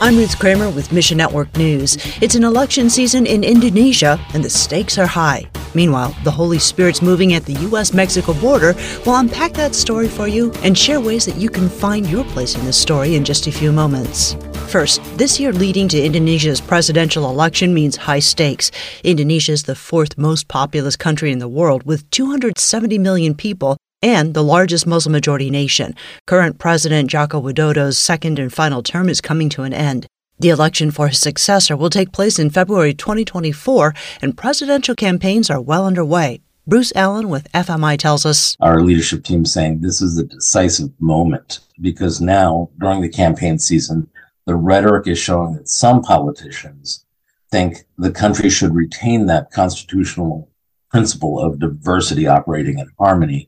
I'm Ruth Kramer with Mission Network News. It's an election season in Indonesia, and the stakes are high. Meanwhile, the Holy Spirit's moving at the U.S. Mexico border. We'll unpack that story for you and share ways that you can find your place in this story in just a few moments. First, this year leading to Indonesia's presidential election means high stakes. Indonesia is the fourth most populous country in the world with 270 million people and the largest Muslim majority nation. Current President Joko Widodo's second and final term is coming to an end. The election for his successor will take place in February 2024, and presidential campaigns are well underway. Bruce Allen with FMI tells us Our leadership team saying this is a decisive moment because now, during the campaign season, the rhetoric is showing that some politicians think the country should retain that constitutional principle of diversity operating in harmony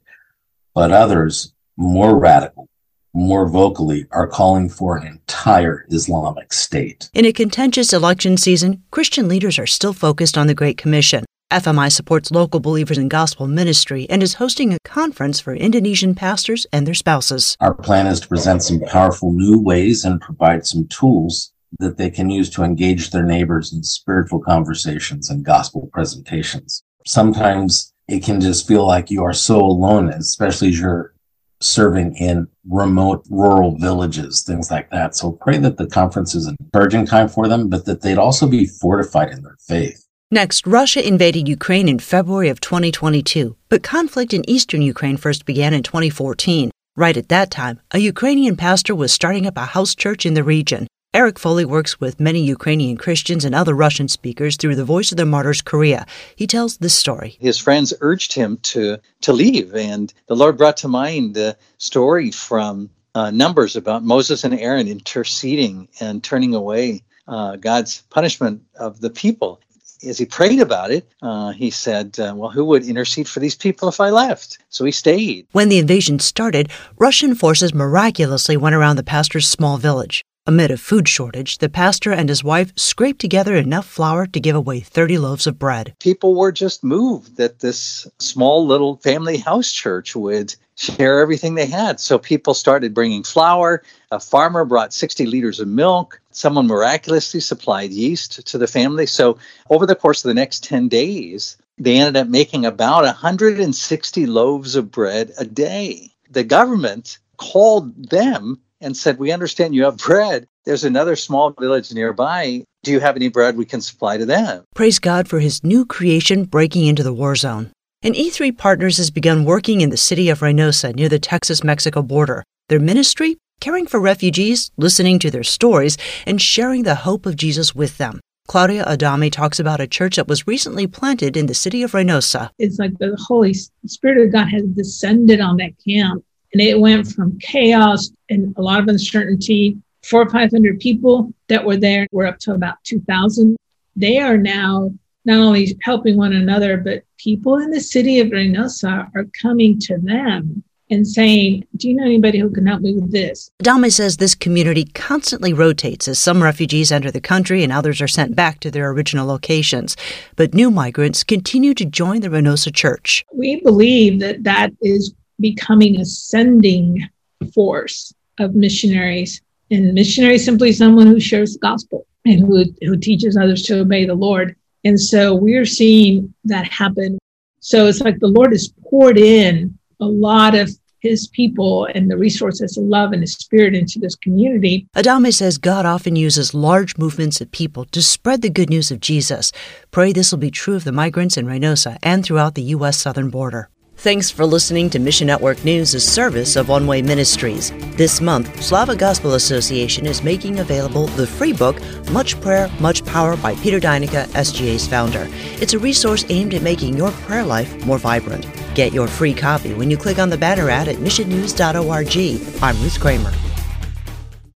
but others, more radical, more vocally, are calling for an entire Islamic state. In a contentious election season, Christian leaders are still focused on the Great Commission. FMI supports local believers in gospel ministry and is hosting a conference for Indonesian pastors and their spouses. Our plan is to present some powerful new ways and provide some tools that they can use to engage their neighbors in spiritual conversations and gospel presentations. Sometimes it can just feel like you are so alone, especially as you're serving in remote rural villages, things like that. So pray that the conference is an encouraging time for them, but that they'd also be fortified in their faith. Next, Russia invaded Ukraine in February of 2022, but conflict in eastern Ukraine first began in 2014. Right at that time, a Ukrainian pastor was starting up a house church in the region. Eric Foley works with many Ukrainian Christians and other Russian speakers through the Voice of the Martyrs Korea. He tells this story. His friends urged him to, to leave, and the Lord brought to mind the story from uh, Numbers about Moses and Aaron interceding and turning away uh, God's punishment of the people. As he prayed about it, uh, he said, uh, Well, who would intercede for these people if I left? So he stayed. When the invasion started, Russian forces miraculously went around the pastor's small village. Amid a food shortage, the pastor and his wife scraped together enough flour to give away 30 loaves of bread. People were just moved that this small little family house church would share everything they had. So people started bringing flour. A farmer brought 60 liters of milk. Someone miraculously supplied yeast to the family. So over the course of the next 10 days, they ended up making about 160 loaves of bread a day. The government called them and said, We understand you have bread. There's another small village nearby. Do you have any bread we can supply to them? Praise God for his new creation breaking into the war zone. And E3 Partners has begun working in the city of Reynosa near the Texas Mexico border. Their ministry? Caring for refugees, listening to their stories, and sharing the hope of Jesus with them. Claudia Adame talks about a church that was recently planted in the city of Reynosa. It's like the Holy Spirit of God has descended on that camp and it went from chaos and a lot of uncertainty. Four or 500 people that were there were up to about 2,000. They are now not only helping one another, but people in the city of Reynosa are coming to them and saying, Do you know anybody who can help me with this? Adame says this community constantly rotates as some refugees enter the country and others are sent back to their original locations. But new migrants continue to join the Reynosa church. We believe that that is becoming a sending force of missionaries. And missionary is simply someone who shares the gospel and who, who teaches others to obey the Lord. And so we're seeing that happen. So it's like the Lord has poured in a lot of his people and the resources of love and his spirit into this community. Adame says God often uses large movements of people to spread the good news of Jesus. Pray this will be true of the migrants in Reynosa and throughout the U.S. southern border. Thanks for listening to Mission Network News, a service of One Way Ministries. This month, Slavic Gospel Association is making available the free book, Much Prayer, Much Power by Peter Deyneka, SGA's founder. It's a resource aimed at making your prayer life more vibrant. Get your free copy when you click on the banner ad at missionnews.org. I'm Ruth Kramer.